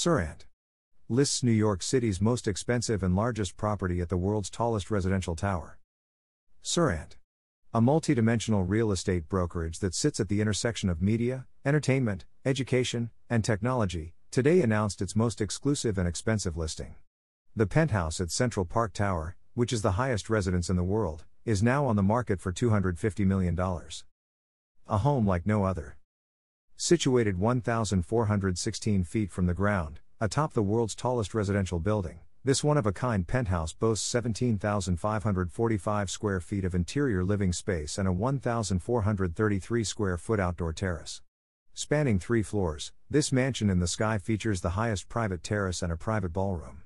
Serhant. Lists New York City's most expensive and largest property at the world's tallest residential tower. Serhant. A multidimensional real estate brokerage that sits at the intersection of media, entertainment, education, and technology, today announced its most exclusive and expensive listing. The penthouse at Central Park Tower, which is the highest residence in the world, is now on the market for $250 million. A home like no other. Situated 1,416 feet from the ground, atop the world's tallest residential building, this one of a kind penthouse boasts 17,545 square feet of interior living space and a 1,433 square foot outdoor terrace. Spanning three floors, this mansion in the sky features the highest private terrace and a private ballroom.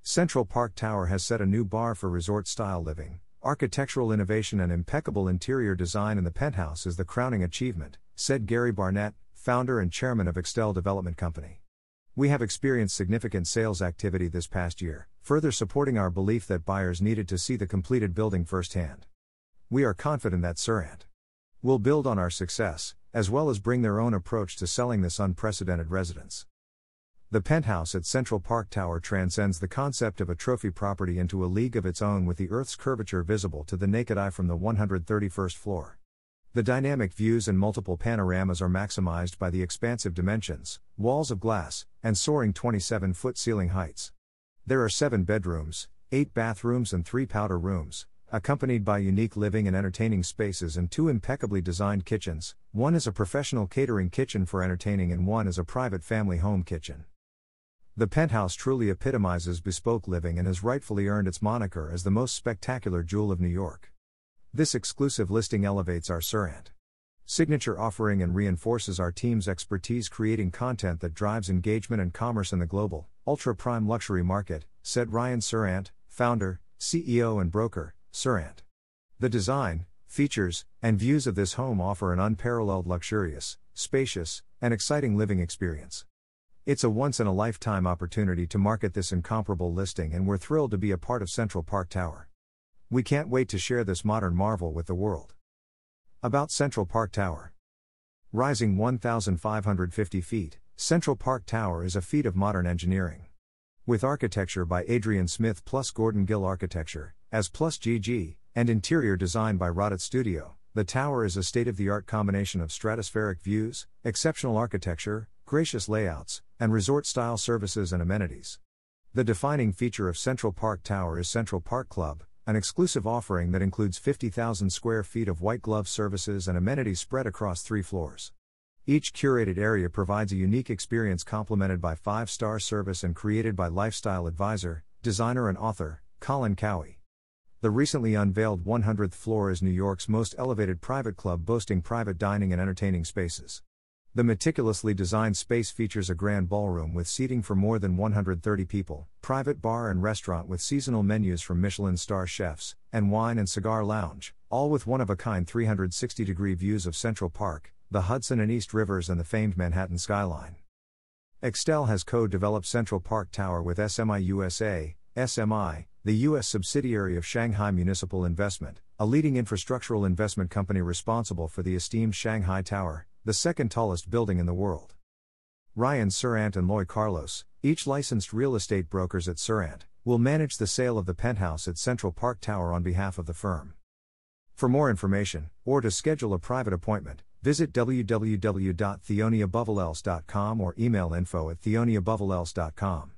Central Park Tower has set a new bar for resort style living. Architectural innovation and impeccable interior design in the penthouse is the crowning achievement, said Gary Barnett, founder and chairman of Extell Development Company. We have experienced significant sales activity this past year, further supporting our belief that buyers needed to see the completed building firsthand. We are confident that Serhant will build on our success, as well as bring their own approach to selling this unprecedented residence. The penthouse at Central Park Tower transcends the concept of a trophy property into a league of its own with the Earth's curvature visible to the naked eye from the 131st floor. The dynamic views and multiple panoramas are maximized by the expansive dimensions, walls of glass, and soaring 27 foot ceiling heights. There are seven bedrooms, eight bathrooms, and three powder rooms, accompanied by unique living and entertaining spaces and two impeccably designed kitchens. One is a professional catering kitchen for entertaining, and one is a private family home kitchen. The penthouse truly epitomizes bespoke living and has rightfully earned its moniker as the most spectacular jewel of New York. This exclusive listing elevates our Serhant signature offering and reinforces our team's expertise creating content that drives engagement and commerce in the global, ultra prime luxury market, said Ryan Serhant, founder, CEO, and broker, Serhant. The design, features, and views of this home offer an unparalleled luxurious, spacious, and exciting living experience. It's a once in a lifetime opportunity to market this incomparable listing, and we're thrilled to be a part of Central Park Tower. We can't wait to share this modern marvel with the world. About Central Park Tower. Rising 1,550 feet, Central Park Tower is a feat of modern engineering. With architecture by Adrian Smith plus Gordon Gill Architecture, as plus GG, and interior design by Rottet Studio, the tower is a state of the art combination of stratospheric views, exceptional architecture, gracious layouts, and resort style services and amenities. The defining feature of Central Park Tower is Central Park Club, an exclusive offering that includes 50,000 square feet of white glove services and amenities spread across three floors. Each curated area provides a unique experience complemented by five star service and created by lifestyle advisor, designer, and author, Colin Cowie. The recently unveiled 100th floor is New York's most elevated private club boasting private dining and entertaining spaces. The meticulously designed space features a grand ballroom with seating for more than 130 people, private bar and restaurant with seasonal menus from Michelin star chefs, and wine and cigar lounge, all with one of a kind 360 degree views of Central Park, the Hudson and East Rivers, and the famed Manhattan skyline. Extell has co developed Central Park Tower with SMI USA, SMI, the U.S. subsidiary of Shanghai Municipal Investment, a leading infrastructural investment company responsible for the esteemed Shanghai Tower, the second tallest building in the world. Ryan Serhant and Loy Carlos, each licensed real estate brokers at Serhant, will manage the sale of the penthouse at Central Park Tower on behalf of the firm. For more information, or to schedule a private appointment, visit www.theoniabovelels.com or email info at theoniabovelels.com.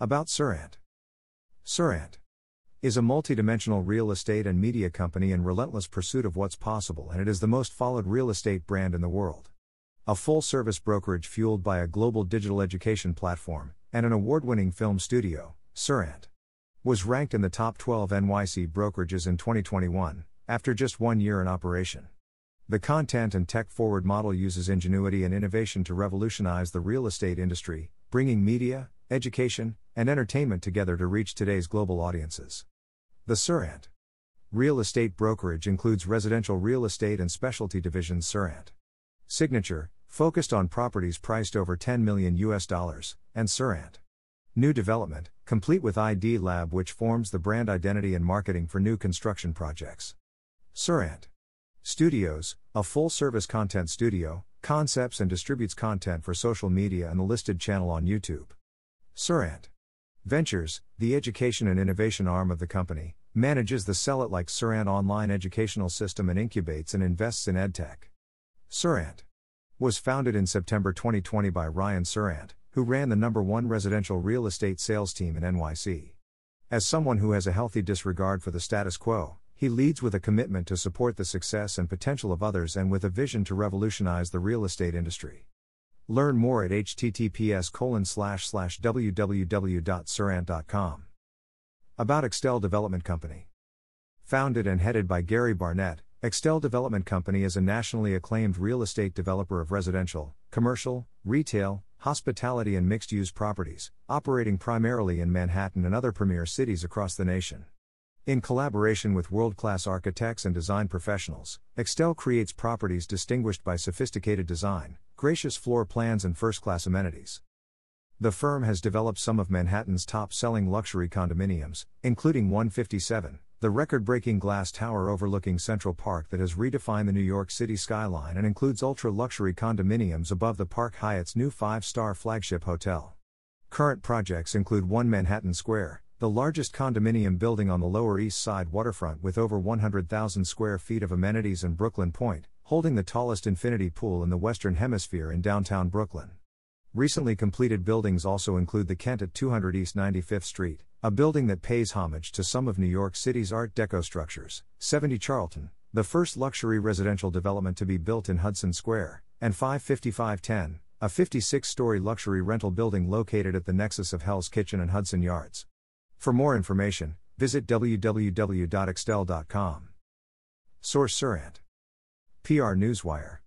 About Serhant. Serhant is a multidimensional real estate and media company in relentless pursuit of what's possible, and it is the most followed real estate brand in the world. A full service brokerage fueled by a global digital education platform and an award winning film studio, Serhant was ranked in the top 12 NYC brokerages in 2021, after just one year in operation. The content and tech forward model uses ingenuity and innovation to revolutionize the real estate industry, bringing media, education, and entertainment together to reach today's global audiences. The Serhant real estate brokerage includes residential real estate and specialty divisions Serhant. Signature, focused on properties priced over 10 million US dollars, and Serhant. New development, complete with ID Lab, which forms the brand identity and marketing for new construction projects. Serhant Studios, a full service content studio, concepts and distributes content for social media and the listed channel on YouTube. Serhant Ventures, the education and innovation arm of the company, manages the Sell It Like Serhant online educational system and incubates and invests in edtech. Serhant was founded in September 2020 by Ryan Serhant, who ran the number one residential real estate sales team in NYC. As someone who has a healthy disregard for the status quo, he leads with a commitment to support the success and potential of others and with a vision to revolutionize the real estate industry. Learn more at https www.serhant.com. About Extell Development Company. Founded and headed by Gary Barnett, Extell Development Company is a nationally acclaimed real estate developer of residential, commercial, retail, hospitality, and mixed use properties, operating primarily in Manhattan and other premier cities across the nation. In collaboration with world class architects and design professionals, Extell creates properties distinguished by sophisticated design, gracious floor plans, and first class amenities. The firm has developed some of Manhattan's top selling luxury condominiums, including One57, the record breaking glass tower overlooking Central Park that has redefined the New York City skyline and includes ultra luxury condominiums above the Park Hyatt's new five star flagship hotel. Current projects include One Manhattan Square, the largest condominium building on the Lower East Side waterfront with over 100,000 square feet of amenities, in Brooklyn Point, holding the tallest infinity pool in the Western Hemisphere in downtown Brooklyn. Recently completed buildings also include the Kent at 200 East 95th Street, a building that pays homage to some of New York City's Art Deco structures, 70 Charlton, the first luxury residential development to be built in Hudson Square, and 555TEN, a 56 story luxury rental building located at the nexus of Hell's Kitchen and Hudson Yards. For more information, visit www.extell.com. Source Serhant. PR Newswire.